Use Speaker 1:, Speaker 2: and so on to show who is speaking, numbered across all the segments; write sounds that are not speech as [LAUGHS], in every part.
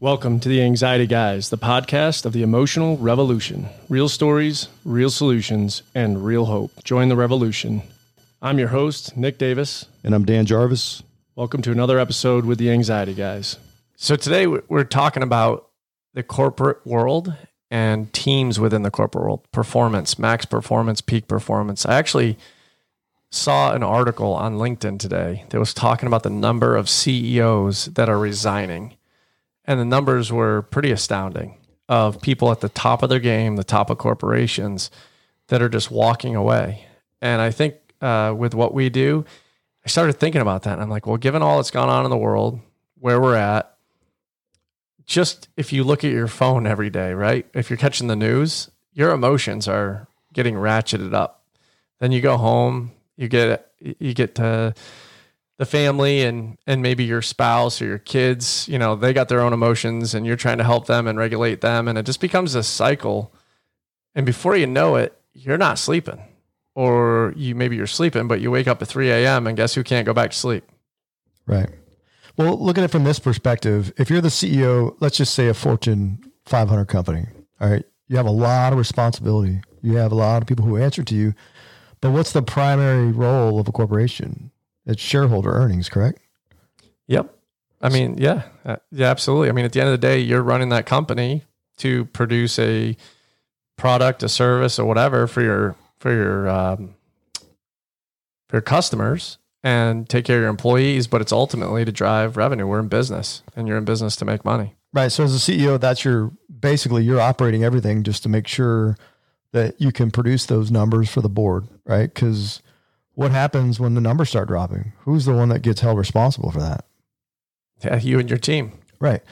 Speaker 1: Welcome to the Anxiety Guys, the podcast of the emotional revolution. Real stories, real solutions, and real hope. Join the revolution. I'm your host, Nick Davis.
Speaker 2: And I'm Dan Jarvis.
Speaker 1: Welcome to another episode with the Anxiety Guys.
Speaker 3: So today we're talking about the corporate world and teams within the corporate world, performance, max performance, peak performance. I actually saw an article on LinkedIn today that was talking about the number of CEOs that are resigning and the numbers were pretty astounding of people at the top of their game, the top of corporations that are just walking away. And I think uh, with what we do, I started thinking about that. And I'm like, well, given all that's gone on in the world, where we're at, just if you look at your phone every day, right? If you're catching the news, your emotions are getting ratcheted up. Then you go home, you get you get to the family and and maybe your spouse or your kids you know they got their own emotions and you're trying to help them and regulate them. And it just becomes a cycle. And before you know it you're not sleeping. Or you maybe you're sleeping but you wake up at 3 a.m and guess who can't go back to sleep?
Speaker 2: Right. Well look at it from this perspective if you're the ceo let's just say a fortune 500 company all right? You have a lot of responsibility. You have a lot of people who answer to you. But what's the primary role of a corporation it's shareholder earnings, correct?
Speaker 3: Yep. I mean, yeah, uh, yeah, absolutely. I mean, at the end of the day, you're running that company to produce a product, a service, or whatever for your for your um, for your customers and take care of your employees. But it's ultimately to drive revenue. We're in business, and you're in business to make money.
Speaker 2: Right. So as a CEO, that's your basically you're operating everything just to make sure that you can produce those numbers for the board, right? Because what happens when the numbers start dropping? Who's the one that gets held responsible for that?
Speaker 3: Yeah, you and your team.
Speaker 2: Right.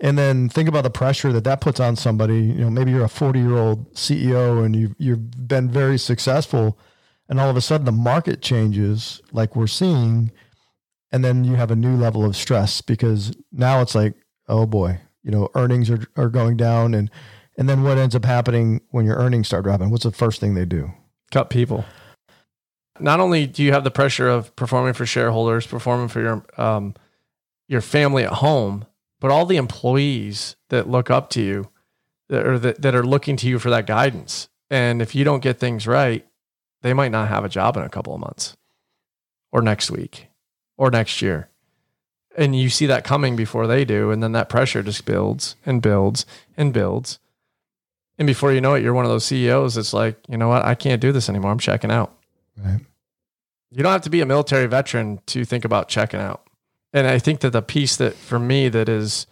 Speaker 2: And then think about the pressure that that puts on somebody. You know, maybe you're a 40 year old CEO and you've, you've been very successful, and all of a sudden the market changes, like we're seeing, and then you have a new level of stress because now it's like, oh boy, you know, earnings are, are going down. And, and then what ends up happening when your earnings start dropping? What's the first thing they do?
Speaker 3: Cut people not only do you have the pressure of performing for shareholders, performing for your um, your family at home, but all the employees that look up to you, that are that, that are looking to you for that guidance. And if you don't get things right, they might not have a job in a couple of months, or next week, or next year. And you see that coming before they do, and then that pressure just builds and builds and builds. And before you know it, you're one of those CEOs that's like, you know what, I can't do this anymore. I'm checking out.
Speaker 2: Right.
Speaker 3: You don't have to be a military veteran to think about checking out. And I think that the piece that for me that is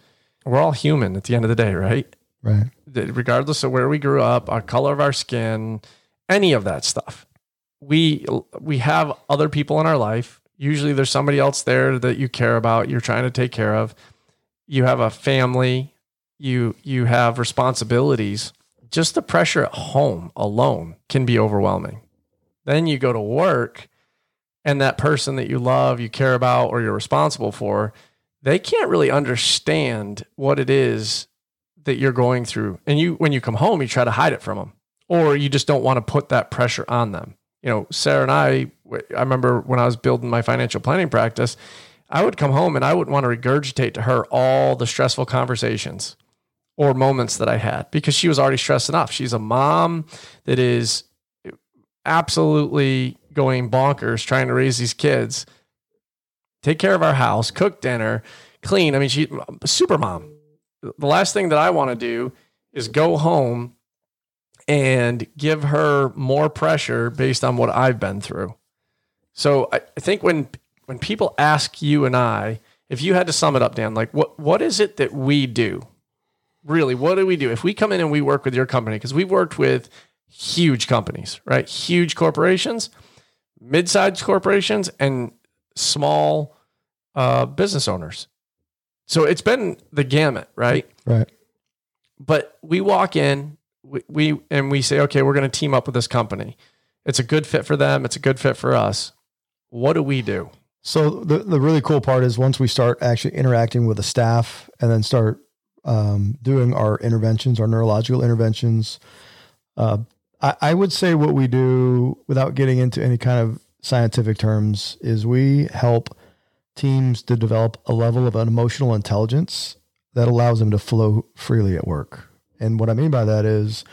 Speaker 3: we're all human at the end of the day, right?
Speaker 2: Right.
Speaker 3: That regardless of where we grew up, our color of our skin, any of that stuff. We we have other people in our life. Usually there's somebody else there that you care about, you're trying to take care of. You have a family, you you have responsibilities. Just the pressure at home alone can be overwhelming. Then you go to work and that person that you love, you care about, or you're responsible for, they can't really understand what it is that you're going through. And you, when you come home, you try to hide it from them, or you just don't want to put that pressure on them. You know, Sarah and I, I remember when I was building my financial planning practice, I would come home and I wouldn't want to regurgitate to her all the stressful conversations or moments that I had because she was already stressed enough. She's a mom that is absolutely going bonkers trying to raise these kids, take care of our house, cook dinner, clean. I mean, she super mom. The last thing that I want to do is go home and give her more pressure based on what I've been through. So I, I think when when people ask you and I, if you had to sum it up, Dan, like what what is it that we do? Really, what do we do? If we come in and we work with your company, because we've worked with huge companies, right? Huge corporations mid-sized corporations and small uh, business owners. So it's been the gamut, right?
Speaker 2: Right.
Speaker 3: But we walk in, we, we and we say, okay, we're going to team up with this company. It's a good fit for them. It's a good fit for us. What do we do?
Speaker 2: So the the really cool part is once we start actually interacting with the staff and then start um, doing our interventions, our neurological interventions, uh, I, I would say what we do without getting into any kind of scientific terms is we help teams to develop a level of emotional intelligence that allows them to flow freely at work. And what I mean by that is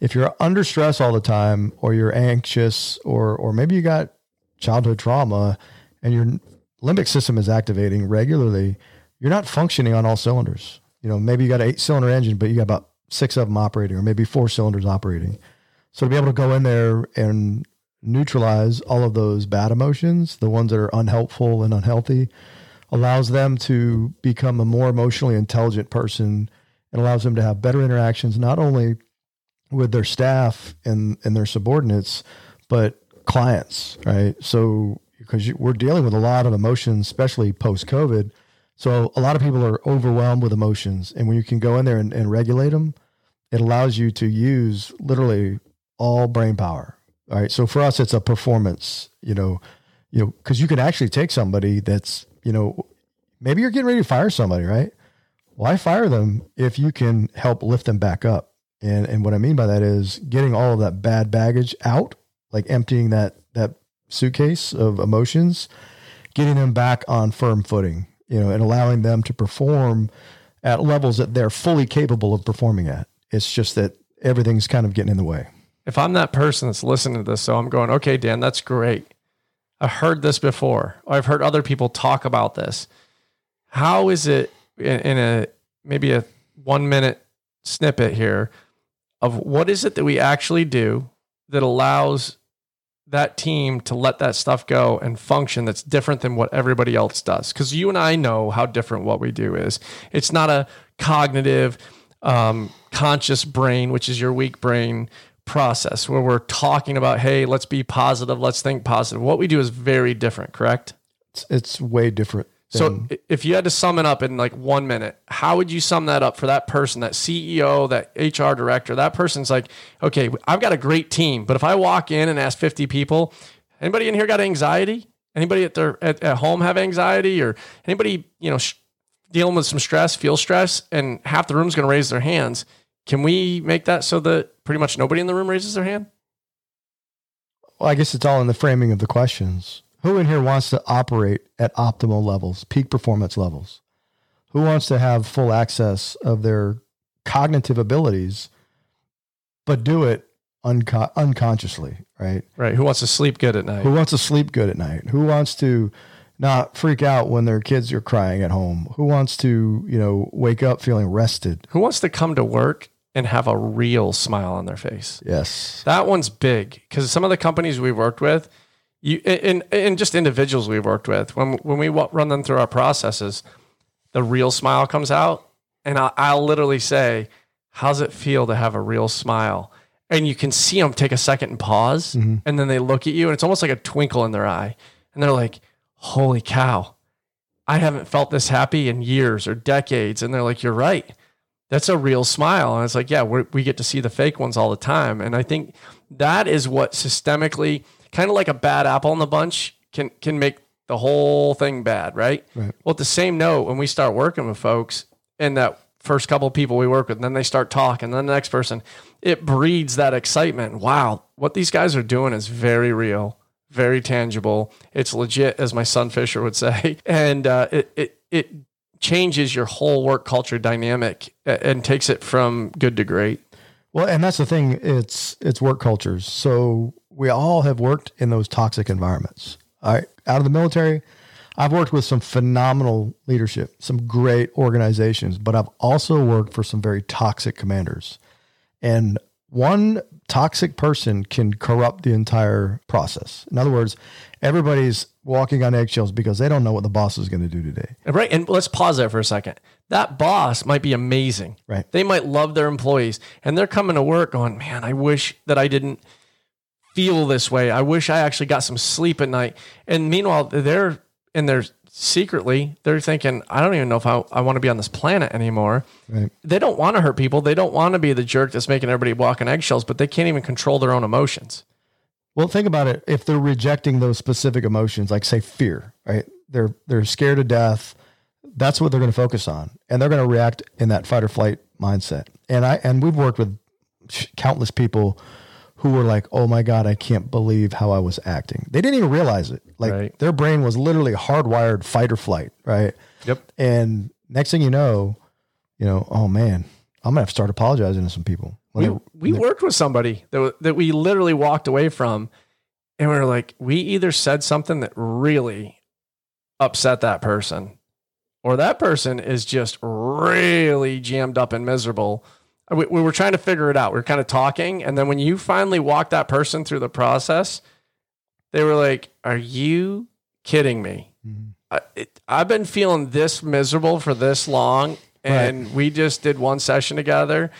Speaker 2: if you're under stress all the time or you're anxious or or maybe you got childhood trauma and your limbic system is activating regularly, you're not functioning on all cylinders. You know, maybe you got an eight cylinder engine, but you got about six of them operating, or maybe four cylinders operating. So to be able to go in there and neutralize all of those bad emotions, the ones that are unhelpful and unhealthy, allows them to become a more emotionally intelligent person and allows them to have better interactions, not only with their staff and, and their subordinates, but clients, right? So, because we're dealing with a lot of emotions, especially post COVID. So, a lot of people are overwhelmed with emotions. And when you can go in there and, and regulate them, it allows you to use literally all brain power. All right. So, for us, it's a performance, you know, you know, because you can actually take somebody that's, you know, maybe you're getting ready to fire somebody, right? Why fire them if you can help lift them back up? And and what I mean by that is getting all of that bad baggage out, like emptying that that suitcase of emotions, getting them back on firm footing, you know, and allowing them to perform at levels that they're fully capable of performing at. It's just that everything's kind of getting in the way.
Speaker 3: If I'm that person that's listening to this, so I'm going, okay, Dan, that's great. I've heard this before. I've heard other people talk about this. How is it in, in a maybe a one minute snippet here? of what is it that we actually do that allows that team to let that stuff go and function that's different than what everybody else does. Because you and I know how different what we do is. It's not a cognitive, um, conscious brain, which is your weak brain process where we're talking about, hey, let's be positive, let's think positive. What we do is very different, correct?
Speaker 2: It's, it's way different.
Speaker 3: So if you had to sum it up in like one minute, how would you sum that up for that person, that CEO, that HR director? That person's like, okay, I've got a great team, but if I walk in and ask 50 people, anybody in here got anxiety? Anybody at their at, at home have anxiety or anybody, you know, sh- dealing with some stress, feel stress and half the room's going to raise their hands. Can we make that so that pretty much nobody in the room raises their hand?
Speaker 2: Well, I guess it's all in the framing of the questions. Who in here wants to operate at optimal levels, peak performance levels? Who wants to have full access of their cognitive abilities, but do it unco- unconsciously, right?
Speaker 3: Right. Who wants to sleep good at night?
Speaker 2: Who wants to sleep good at night? Who wants to not freak out when their kids are crying at home? Who wants to, you know, wake up feeling rested?
Speaker 3: Who wants to come to work and have a real smile on their face?
Speaker 2: Yes.
Speaker 3: That one's big because some of the companies we've worked with, you and, and just individuals we've worked with when when we run them through our processes the real smile comes out and I'll, I'll, literally say how's it feel to have a real smile and you can see them take a second and pause mm-hmm. and then they look at you and it's almost like a twinkle in their eye and they're like holy cow i haven't felt this happy in years or decades and they're like you're right that's a real smile and it's like yeah we get to see the fake ones all the time and i think that is what systemically kind of like a bad apple in the bunch can can make the whole thing bad, right? right? Well, at the same note, when we start working with folks and that first couple of people we work with, and then they start talking, then the next person, it breeds that excitement. Wow, what these guys are doing is very real, very tangible. It's legit, as my son Fisher would say, [LAUGHS] and uh, it it it changes your whole work culture dynamic and takes it from good to great.
Speaker 2: Well, and that's the thing. It's it's work cultures. So we all have worked in those toxic environments. All right. Out of the military, I've worked with some phenomenal leadership, some great organizations, but I've also worked for some very toxic commanders. And one toxic person can corrupt the entire process. In other words, everybody's walking on eggshells because they don't know what the boss is going to do today.
Speaker 3: Right. And let's pause there for a second. That boss might be amazing.
Speaker 2: Right.
Speaker 3: They might love their employees and they're coming to work going, man, I wish that I didn't feel this way. I wish I actually got some sleep at night. And meanwhile, they're in there secretly, they're thinking, I don't even know if I, I want to be on this planet anymore. Right. They don't want to hurt people. They don't want to be the jerk that's making everybody walk on eggshells, but they can't even control their own emotions.
Speaker 2: Well, think about it. If they're rejecting those specific emotions, like say fear, right? They're they're scared to death. That's what they're going to focus on, and they're going to react in that fight or flight mindset. And I and we've worked with countless people who were like, "Oh my god, I can't believe how I was acting." They didn't even realize it. Like right. their brain was literally hardwired fight or flight, right?
Speaker 3: Yep.
Speaker 2: And next thing you know, you know, oh man, I'm gonna have to start apologizing to some people.
Speaker 3: We, we worked with somebody that, that we literally walked away from and we were like, we either said something that really upset that person or that person is just really jammed up and miserable. We, we were trying to figure it out. We were kind of talking. And then when you finally walked that person through the process, they were like, Are you kidding me? Mm-hmm. I, it, I've been feeling this miserable for this long. And right. we just did one session together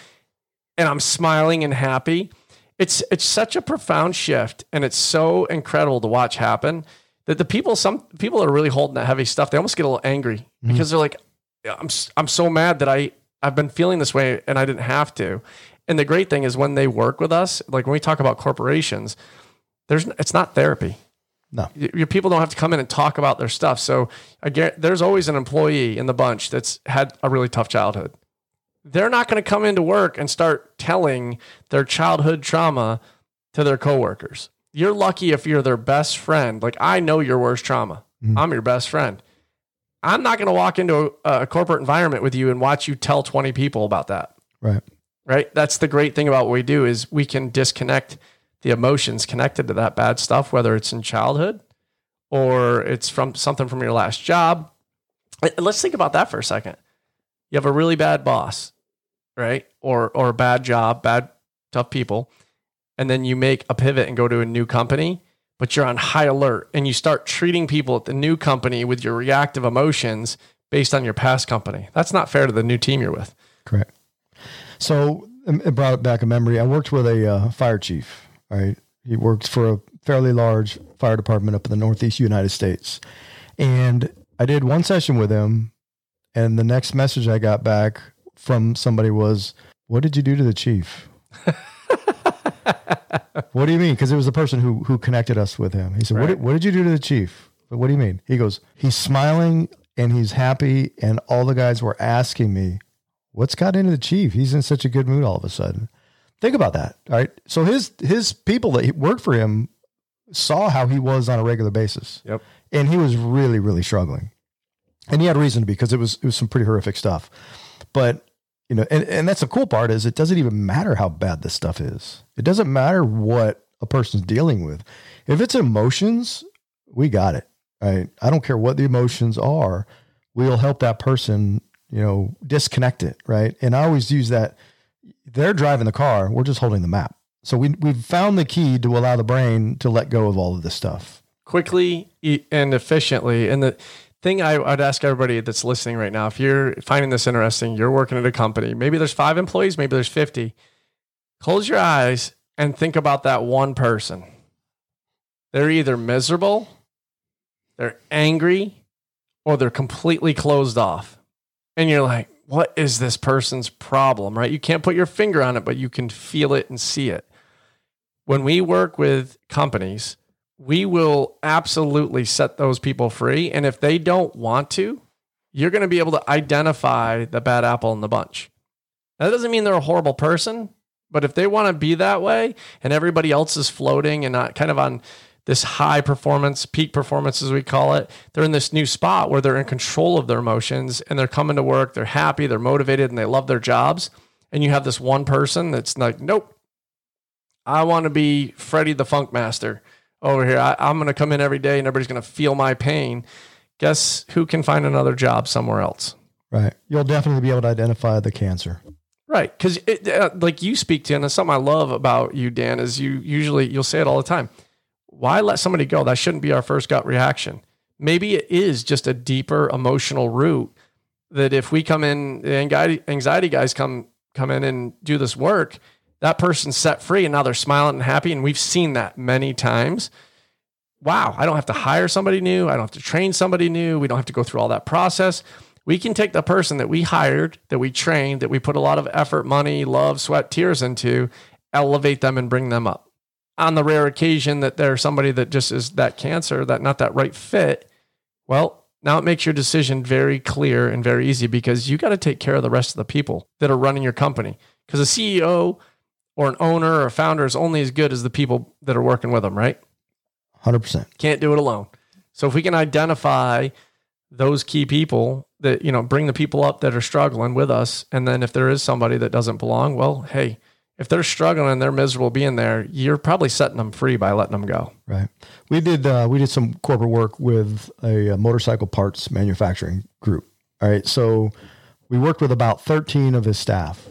Speaker 3: and I'm smiling and happy. It's it's such a profound shift and it's so incredible to watch happen that the people some people are really holding that heavy stuff. They almost get a little angry mm-hmm. because they're like I'm I'm so mad that I I've been feeling this way and I didn't have to. And the great thing is when they work with us, like when we talk about corporations, there's it's not therapy.
Speaker 2: No,
Speaker 3: your people don't have to come in and talk about their stuff. So again, there's always an employee in the bunch that's had a really tough childhood. They're not going to come into work and start telling their childhood trauma to their coworkers. You're lucky if you're their best friend. Like I know your worst trauma. Mm-hmm. I'm your best friend. I'm not going to walk into a, a corporate environment with you and watch you tell 20 people about that.
Speaker 2: Right.
Speaker 3: Right. That's the great thing about what we do is we can disconnect the emotions connected to that bad stuff, whether it's in childhood or it's from something from your last job. Eh, let's think about that for a second. You have a really bad boss, right? Or or a bad job, bad tough people, and then you make a pivot and go to a new company, but you're on high alert and you start treating people at the new company with your reactive emotions based on your past company. That's not fair to the new team you're with.
Speaker 2: Correct. So it brought back a memory. I worked with a uh, fire chief right? He works for a fairly large fire department up in the Northeast United States. And I did one session with him. And the next message I got back from somebody was, What did you do to the chief? [LAUGHS] what do you mean? Because it was the person who who connected us with him. He said, right. what, did, what did you do to the chief? What do you mean? He goes, He's smiling and he's happy. And all the guys were asking me, What's got into the chief? He's in such a good mood all of a sudden. Think about that. All right. So his his people that worked for him saw how he was on a regular basis.
Speaker 3: Yep.
Speaker 2: And he was really, really struggling. And he had reason to be because it was it was some pretty horrific stuff. But you know, and, and that's the cool part is it doesn't even matter how bad this stuff is. It doesn't matter what a person's dealing with. If it's emotions, we got it. Right. I don't care what the emotions are. We'll help that person, you know, disconnect it. Right. And I always use that they're driving the car. We're just holding the map. So we we've found the key to allow the brain to let go of all of this stuff
Speaker 3: quickly and efficiently. And the thing I, would ask everybody that's listening right now, if you're finding this interesting, you're working at a company, maybe there's five employees, maybe there's 50. Close your eyes and think about that one person. They're either miserable, they're angry, or they're completely closed off. And you're like, what is this person's problem, right? You can't put your finger on it, but you can feel it and see it. When we work with companies, we will absolutely set those people free. And if they don't want to, you're going to be able to identify the bad apple in the bunch. That doesn't mean they're a horrible person, but if they want to be that way and everybody else is floating and not kind of on this high performance, peak performance, as we call it. They're in this new spot where they're in control of their emotions and they're coming to work. They're happy, they're motivated, and they love their jobs. And you have this one person that's like, nope, I want to be Freddie the Funk Master over here. I, am going to come in every day and everybody's going to feel my pain. Guess who can find another job somewhere else?
Speaker 2: Right. You'll definitely be able to identify the cancer.
Speaker 3: Right. Because uh, like you speak to, and something I love about you, Dan, is you usually, you'll say it all the time why let somebody go? That shouldn't be our first gut reaction. Maybe it is just a deeper emotional root that if we come in, the anxiety, anxiety guys come come in and do this work, that person's set free and now they're smiling and happy. And we've seen that many times. Wow, I don't have to hire somebody new. I don't have to train somebody new. We don't have to go through all that process. We can take the person that we hired, that we trained, that we put a lot of effort, money, love, sweat, tears into, elevate them and bring them up on the rare occasion that there's somebody that just is that cancer, that not that right fit, well, now it makes your decision very clear and very easy because you got to take care of the rest of the people that are running your company. Because a CEO or an owner or a founder is only as good as the people that are working with them, right?
Speaker 2: 100%.
Speaker 3: Can't do it alone. So if we can identify those key people that you know bring the people up that are struggling with us and then if there is somebody that doesn't belong well hey if they're struggling and they're miserable being there you're probably setting them free by letting them go
Speaker 2: Right. We did uh, we did some corporate work with a, uh motorcycle parts manufacturing group. All right. So we worked with about 13 of his staff,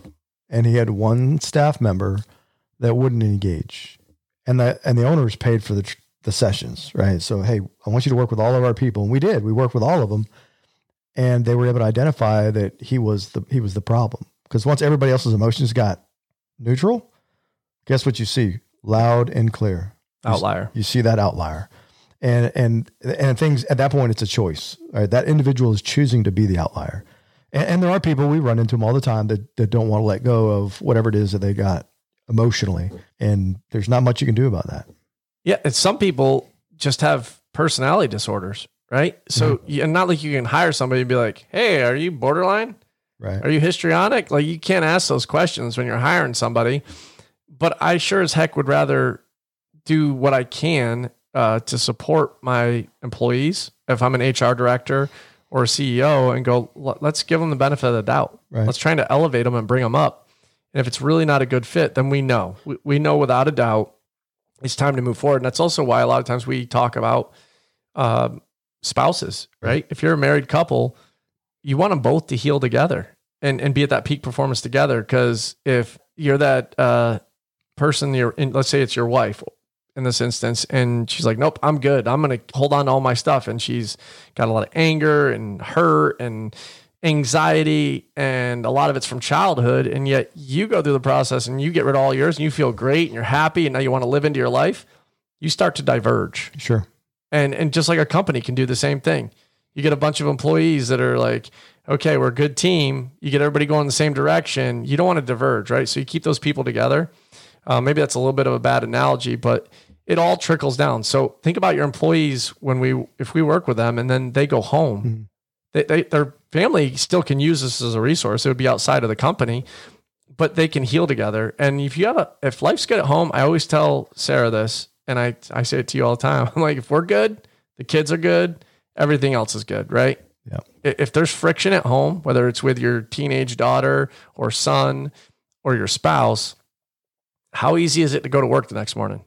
Speaker 2: and he had one staff member that wouldn't engage, and that and the owners paid for the tr- the sessions. Right. So hey, I want you to work with all of our people, and we did. We worked with all of them, and they were able to identify that he was the he was the problem. Because once everybody else's emotions got neutral, guess what you see? Loud and clear.
Speaker 3: Outlier.
Speaker 2: you see that outlier. And and and things at that point it's a choice right? That individual is choosing to be the outlier and, and there are people we run into them all the time that, that don't want to let go of whatever it is that they got emotionally. And there's not much you can do about that.
Speaker 3: Yeah and some people just have personality disorders right? So and not like you can hire somebody and be like hey are you borderline?
Speaker 2: Right.
Speaker 3: Are you histrionic? Like you can't ask those questions when you're hiring somebody. But I sure as heck would rather do what I can uh, to support my employees. If I'm an HR director or a CEO and go, "Let- let's give them the benefit of the doubt.
Speaker 2: Right.
Speaker 3: Let's try to elevate them and bring them up. And if it's really not a good fit, then we know. We, we know without a doubt it's time to move forward. And that's also why a lot of times we talk about um, spouses, right? If you're a married couple, you want them both to heal together and, and be at that peak performance together. Because if you're that uh, person, you're in, let's say it's your wife in this instance, and she's like, nope, I'm good. I'm going to hold on to all my stuff. And she's got a lot of anger and hurt and anxiety, and a lot of it's from childhood. And yet you go through the process and you get rid of all yours and you feel great and you're happy. And now you want to live into your life. You start to diverge
Speaker 2: sure
Speaker 3: and and just like a company can do the same thing you get a bunch of employees that are like okay we're a good team you get everybody going the same direction you don't want to diverge right so you keep those people together uh, maybe that's a little bit of a bad analogy but it all trickles down. So think about your employees when we if we work with them and then they go home. They, they, their family still can use this as a resource. It would be outside of the company but they can heal together. And if you have a if life's good at home i always tell sarah this and i i say it to you all the time. [LAUGHS] I'm like if we're good the kids are good everything else is good right?
Speaker 2: Yeah.
Speaker 3: If there's friction at home whether it's with your teenage daughter or son or your spouse how easy is it to go to work the next morning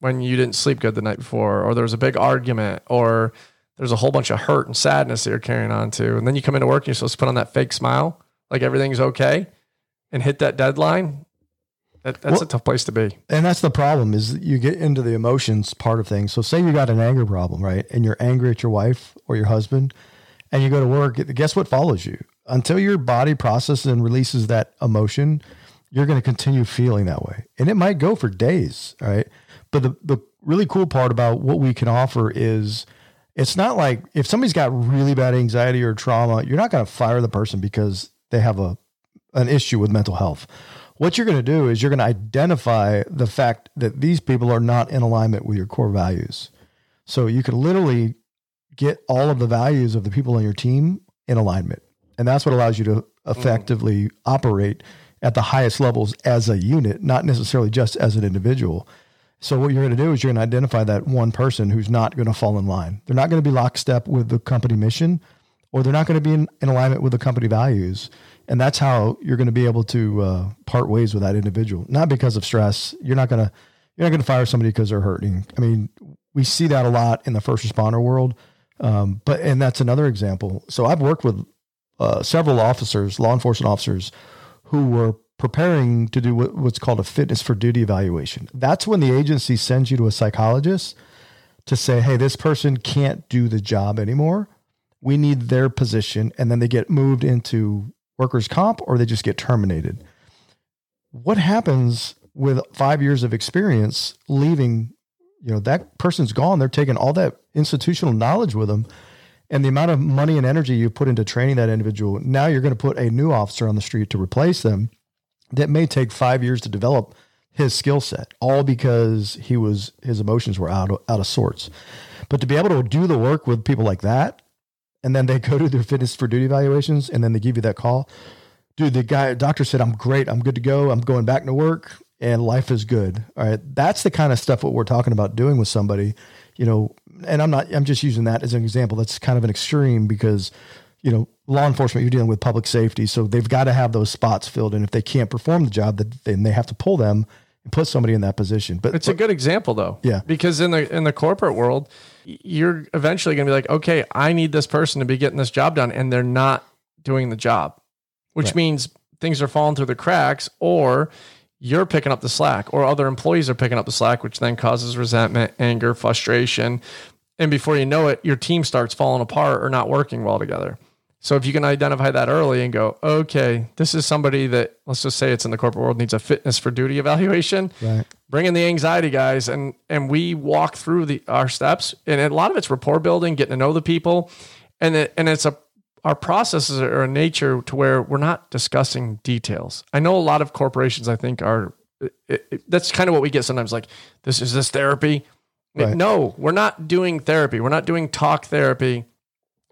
Speaker 3: when you didn't sleep good the night before or there was a big argument or there's a whole bunch of hurt and sadness that you're carrying on to and then you come into work and you're supposed to put on that fake smile like everything's okay and hit that deadline? That, that's
Speaker 2: Well-
Speaker 3: a tough place to be.
Speaker 2: and that's the problem is you get into the emotions part of things. So say you got an anger problem right and you're angry at your wife or your husband and you go to work guess what follows you? Until your body processes and releases that emotion you're going to continue feeling that way and it might go for days right? but the, the really cool part about what we can offer is it's not like if somebody's got really bad anxiety or trauma you're not going to fire the person because they have a an issue with mental health what you're going to do is you're going to identify the fact that these people are not in alignment with your core values. So you can literally get all of the values of the people on your team in alignment. And that's what allows you to mm. effectively operate at the highest levels as a unit, not necessarily just as an individual. So what you're going to do is you're going to identify that one person who's not going to fall in line. They're not going to be lockstep with the company mission or they're not going to be in, in alignment with the company values. And that's how you're going to be able to uh, part ways with that individual. Not because of stress. You're not going to you're not going to fire somebody because they're hurting. I mean, we see that a lot in the first responder world. Um, but and that's another example. So I've worked with uh, several officers, law enforcement officers, who were preparing to do what, what's called a fitness for duty evaluation. That's when the agency sends you to a psychologist to say, "Hey, this person can't do the job anymore. We need their position," and then they get moved into workers' comp or they just get terminated. What happens with five years of experience leaving? You know that person's gone. They're taking all that institutional knowledge with them and the amount of money and energy you put into training that individual, now you're going to put a new officer on the street to replace them that may take five years to develop his skill set, all because he was his emotions were out of, out of sorts. But to be able to do the work with people like that, and then they [LAUGHS] go to their fitness for duty evaluations, and then they give you that call, dude. The guy doctor said I'm great, I'm good to go, I'm going back to work, and life is good. All right, that's the kind of stuff what we're talking about doing with somebody. You know, and I'm not, I'm just using that as an example. That's kind of an extreme because, you know, law enforcement, you're dealing with public safety. So they've got to have those spots filled. And if they can't perform the job, then they have to pull them and put somebody in that position. But
Speaker 3: it's a good example though.
Speaker 2: Yeah.
Speaker 3: Because in the in the corporate world, you're eventually going to be like, okay, I need this person to be getting this job done, and they're not doing the job, which right. means things are falling through the cracks, or you're picking up the slack, or other employees are picking up the slack, which then causes resentment, anger, frustration. And before you know it, your team starts falling apart or not working well together. So if you can identify that early and go, okay, this is somebody that let's just say it's in the corporate world needs a fitness for duty [LAUGHS] evaluation.
Speaker 2: Right.
Speaker 3: Bring in the anxiety guys and and we walk through the our steps and a lot of it's rapport building, getting to know the people, and it, and it's a our processes are a nature to where we're not discussing details. I know a lot of corporations I think are it, it, that's kind of what we get sometimes like this is this therapy. Right. No, we're not doing therapy. We're not doing talk therapy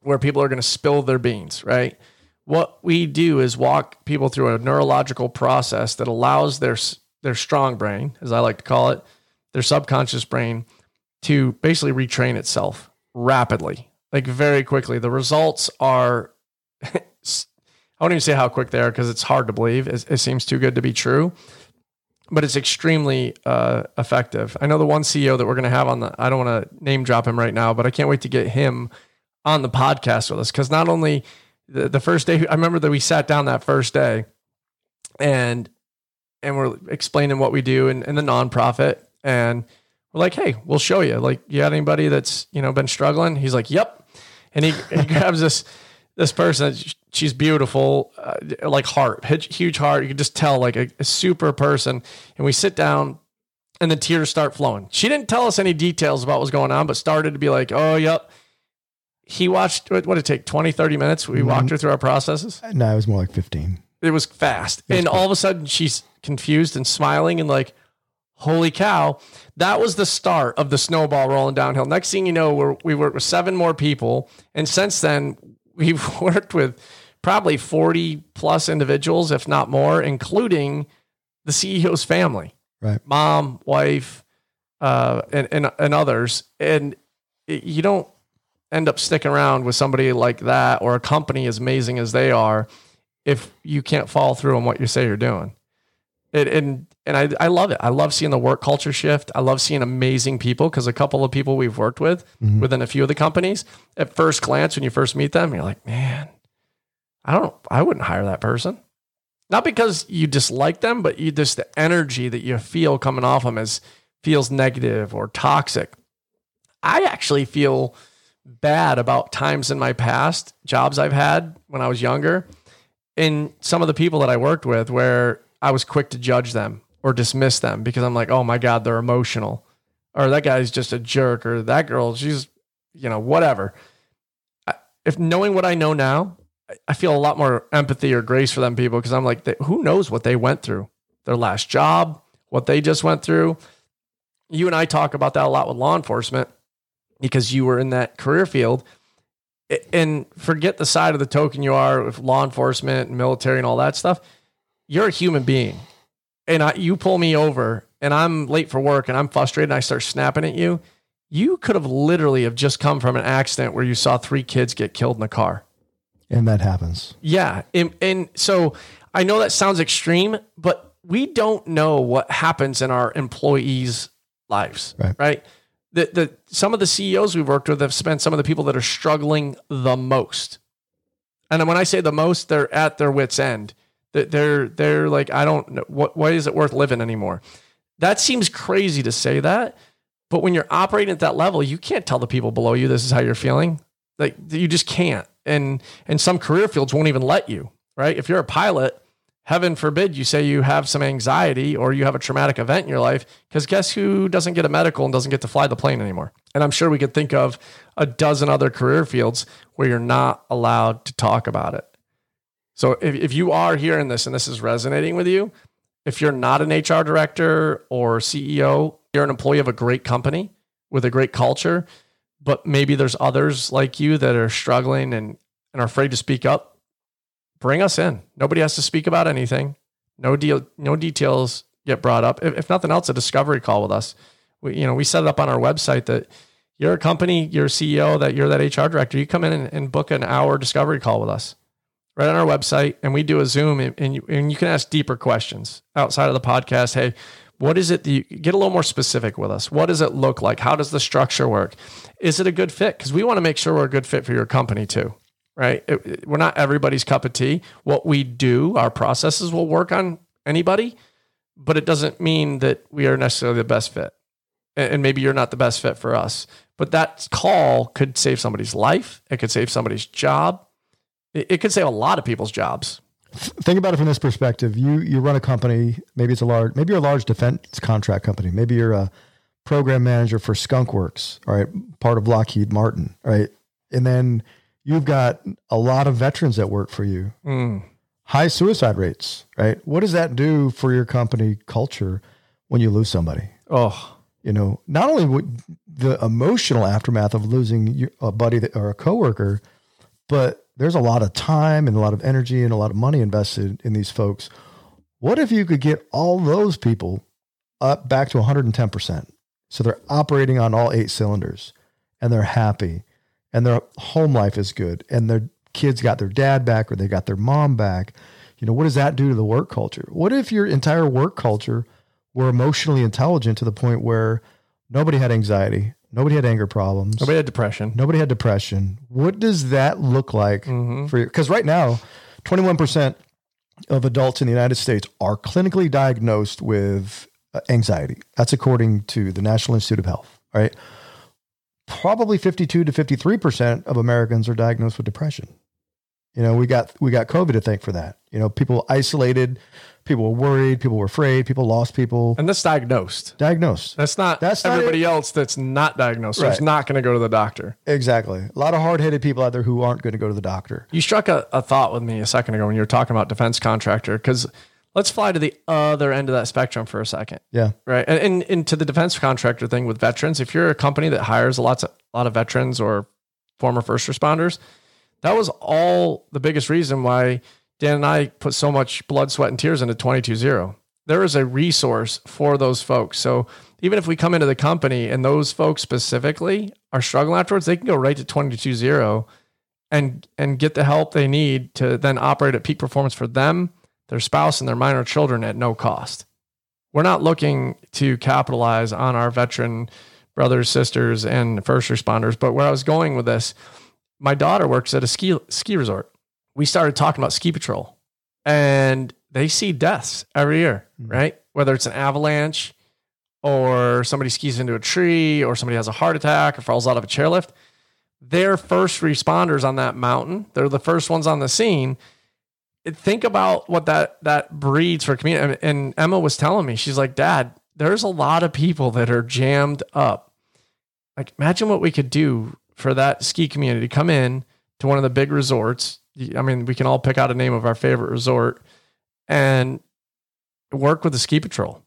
Speaker 3: where people are going to spill their beans, right? What we do is walk people through a neurological process that allows their their strong brain, as I like to call it, their subconscious brain to basically retrain itself rapidly, like very quickly. The results are [LAUGHS] I won't even say how quick they are because it's hard to believe. It, it, seems too good to be true, but it's extremely uh, effective. I know the one CEO that we're going to have on the. I don't want to name drop him right now, but I can't wait to get him on the podcast with us because not only the, the first day, I remember that we sat down that first day and and we're explaining what we do in the nonprofit and we're like, hey, we'll show you. Like, you got anybody that's you know been struggling? He's like, yep. And he, he [LAUGHS] grabs this this person. She's beautiful, uh, like heart, huge heart. You can just tell, like a, a super person. And we sit down, and the tears start flowing. She didn't tell us any details about what was going on, but started to be like, oh, yep he watched what did it take 20 30 minutes? We mm-hmm. walked her through our processes?
Speaker 2: No it was more like 15
Speaker 3: it was fast. It was and all of a sudden she's confused and smiling and like holy cow. That was the start of the snowball rolling downhill. Next thing you know we're, we worked with seven more people. And since then [LAUGHS] we've worked with probably 40 plus individuals if not more including the ceo's family
Speaker 2: right
Speaker 3: mom wife uh, and, and, and others and it, you don't end up sticking around with somebody like that or a company as amazing as they are if you can't follow through on what you say you're doing. It, and and I, I love it. I love seeing the work culture shift. I love seeing amazing people because a couple of people we've worked with mm-hmm. within a few of the companies, at first glance, when you first meet them, you're like, man, I don't, I wouldn't hire that person. Not because you dislike them, but you just the energy that you feel coming off them as feels negative or toxic. I actually feel bad about times in my past, jobs I've had when I was younger, and some of the people that I worked with where I was quick to judge them or dismiss them because I'm like, oh my God, they're emotional. Or that guy's just a jerk, or that girl, she's, you know, whatever. If knowing what I know now, I feel a lot more empathy or grace for them people because I'm like, who knows what they went through? Their last job, what they just went through. You and I talk about that a lot with law enforcement because you were in that career field and forget the side of the token you are with law enforcement and military and all that stuff. You're a human being. And I, you pull me over and I'm late for work and I'm frustrated and I start snapping at you. You could have literally have just come from an accident where you saw three kids get killed in a car.
Speaker 2: And that happens.
Speaker 3: Yeah. And, and so I know that sounds extreme, but we don't know what happens in our employees' lives.
Speaker 2: Right.
Speaker 3: Right the, the some of the CEOs we've worked with have spent some of the people that are struggling the most. And when I say the most, they're at their wits' end. They're they're like, I don't know what why is it worth living anymore? That seems crazy to say that, but when you're operating at that level, you can't tell the people below you this is how you're feeling. Like you just can't. And and some career fields won't even let you, right? If you're a pilot, heaven forbid you say you have some anxiety or you have a traumatic event in your life, because guess who doesn't get a medical and doesn't get to fly the plane anymore? And I'm sure we could think of a dozen other career fields where you're not allowed to talk about it. So if, if you are hearing this and this is resonating with you, if you're not an HR director or CEO, you're an employee of a great company with a great culture, but maybe there's others like you that are struggling and, and are afraid to speak up bring us in. Nobody has to speak about anything. No deal, no details get brought up. If, if nothing else, a discovery call with us. We, you know, we set it up on our website that You're a company, you're a CEO, that you're that HR director. You come in and, and book an hour discovery call with us right on our website, and we do a Zoom, and, and, you, and you can ask deeper questions outside of the podcast. Hey, what is it that you get a little more specific with us? What does it look like? How does the structure work? Is it a good fit? Because we want to make sure we're a good fit for your company too, right? It, it, we're not everybody's cup of tea. What we do, our processes will work on anybody, but it doesn't mean that we are necessarily the best fit. And, and maybe you're not the best fit for us. But that call could save somebody's life. It could save somebody's job. It, it could save a lot of people's jobs
Speaker 2: think about it from this perspective. You you run a company. Maybe it's a large. Maybe you're a large defense contract company. Maybe you're a program manager for Skunk Works. All right, part of Lockheed Martin. Right, and then you've got a lot of veterans that work for you. Mm. High suicide rates. Right. What does that do for your company culture when you lose somebody?
Speaker 3: Oh,
Speaker 2: you know, not only the emotional aftermath of losing a buddy that, or a coworker, but there's a lot of time and a lot of energy and a lot of money invested in these folks. What if you could get all those people up back to 110%? So they're operating on all eight cylinders and they're happy and their home life is good and their kids got their dad back or they got their mom back. You know, what does that do to the work culture? What if your entire work culture were emotionally intelligent to the point where nobody had anxiety, Nobody had anger problems.
Speaker 3: Nobody had depression.
Speaker 2: Nobody had depression. What does that look like mm-hmm. for you? Because right now, 21% of adults in the United States are clinically diagnosed with uh, anxiety. That's according to the National Institute of Health, right? Probably 52 to 53% of Americans are diagnosed with depression. You know, we got we got COVID to thank for that. You know, people isolated, people were worried, people were afraid, people lost people.
Speaker 3: And that's diagnosed.
Speaker 2: Diagnosed.
Speaker 3: That's not that's everybody not else that's not diagnosed. Right. Who's not going to go to the doctor.
Speaker 2: Exactly. A lot of hard headed people out there who aren't going to go to the doctor.
Speaker 3: You struck a, a thought with me a second ago when you were talking about defense contractor because let's fly to the other end of that spectrum for a second.
Speaker 2: Yeah.
Speaker 3: Right. And, and, and to the defense contractor thing with veterans, if you're a company that hires a lot of, a lot of veterans or former first responders, that was all the biggest reason why Dan and I put so much blood, sweat, and tears into 22 There is a resource for those folks. So even if we come into the company and those folks specifically are struggling afterwards, they can go right to 22 and and get the help they need to then operate at peak performance for them, their spouse, and their minor children at no cost. We're not looking to capitalize on our veteran brothers, sisters, and first responders. But where I was going with this my daughter works at a ski ski resort. We started talking about ski patrol, and they see deaths every year, mm-hmm. right? Whether it's an avalanche, or somebody skis into a tree, or somebody has a heart attack, or falls out of a chairlift. They're first responders on that mountain. They're the first ones on the scene. Think about what that that breeds for community. And Emma was telling me, she's like, Dad, there's a lot of people that are jammed up. Like, imagine what we could do for that ski community to come in to one of the big resorts. I mean, we can all pick out a name of our favorite resort and work with the ski patrol,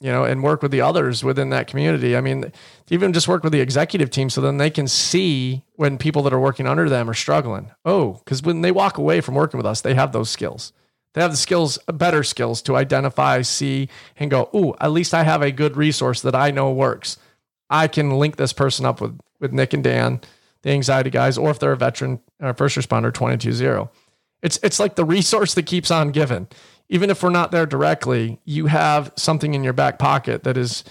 Speaker 3: you know, and work with the others within that community. I mean, even just work with the executive team so then they can see when people that are working under them are struggling. Oh, because when they walk away from working with us, they have those skills. They have the skills, uh, better skills to identify, see, and go, oh, at least I have a good resource that I know works. I can link this person up with with Nick and Dan, the anxiety guys, or if they're a veteran or uh, first responder, 22 It's, it's like the resource that keeps on giving. Even if we're not there directly, you have something in your back pocket that is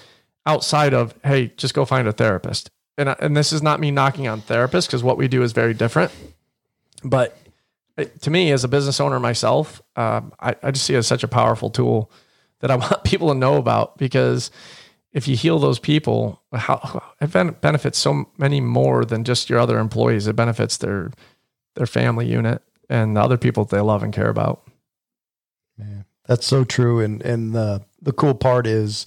Speaker 3: outside of, hey, just go find a therapist. And, and this is not me knocking on therapists because what we do is very different. But to me, as a business owner myself, um, I, I just see it as such a powerful tool that I [LAUGHS] want people to know about because if you heal those people, how it benefits so many more than just your other employees. It benefits their their family unit and the other people that they love and care about.
Speaker 2: Man, that's so true. And and the the cool part is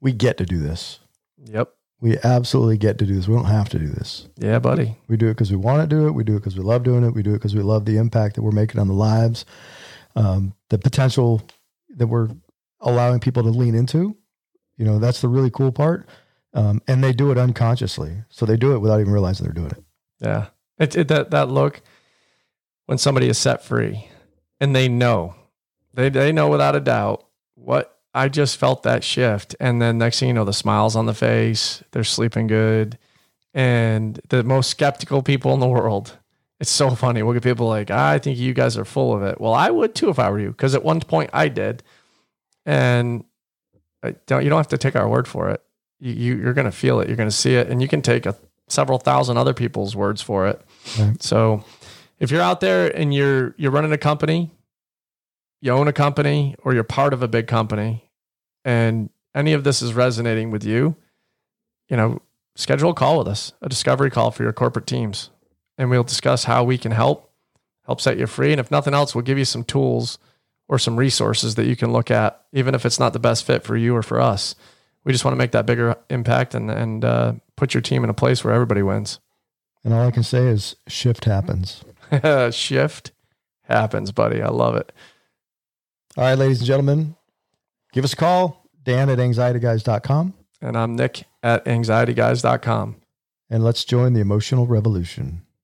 Speaker 2: we get to do this.
Speaker 3: Yep.
Speaker 2: We absolutely get to do this. We don't have to do this.
Speaker 3: Yeah, buddy.
Speaker 2: We do it because we want to do it. We do it because we love doing it. We do it because we love the impact that we're making on the lives, um, the potential that we're allowing people to lean into you know, that's the really cool part. Um, and they do it unconsciously. So they do it without even realizing they're doing it.
Speaker 3: Yeah. It, it, that, that look when somebody is set free and they know, they, they know without a doubt what I just felt that shift. And then next thing you know, the smiles on the face, they're sleeping good. and the most skeptical people in the world. It's so funny. We'll get people like, I think you guys are full of it. Well, I would too if I were you, because at one point I did. And Uh, don't you don't have to take our word for it. You, you you're going to feel it. You're going to see it, and you can take a, several thousand other people's words for it.
Speaker 2: Right.
Speaker 3: So, if you're out there and you're you're running a company, you own a company, or you're part of a big company, and any of this is resonating with you, you know, schedule a call with us, a discovery call for your corporate teams, and we'll discuss how we can help help set you free. And if nothing else, we'll give you some tools or some resources that you can look at, even if it's not the best fit for you or for us. We just want to make that bigger impact and and uh, put your team in a place where everybody wins.
Speaker 2: And all I can say is shift happens. [LAUGHS]
Speaker 3: Shift happens, buddy. I love it.
Speaker 2: All right, ladies and gentlemen, give us a call, Dan at anxietyguys.com,
Speaker 3: And I'm Nick at anxietyguys.com.
Speaker 2: and let's join the emotional revolution.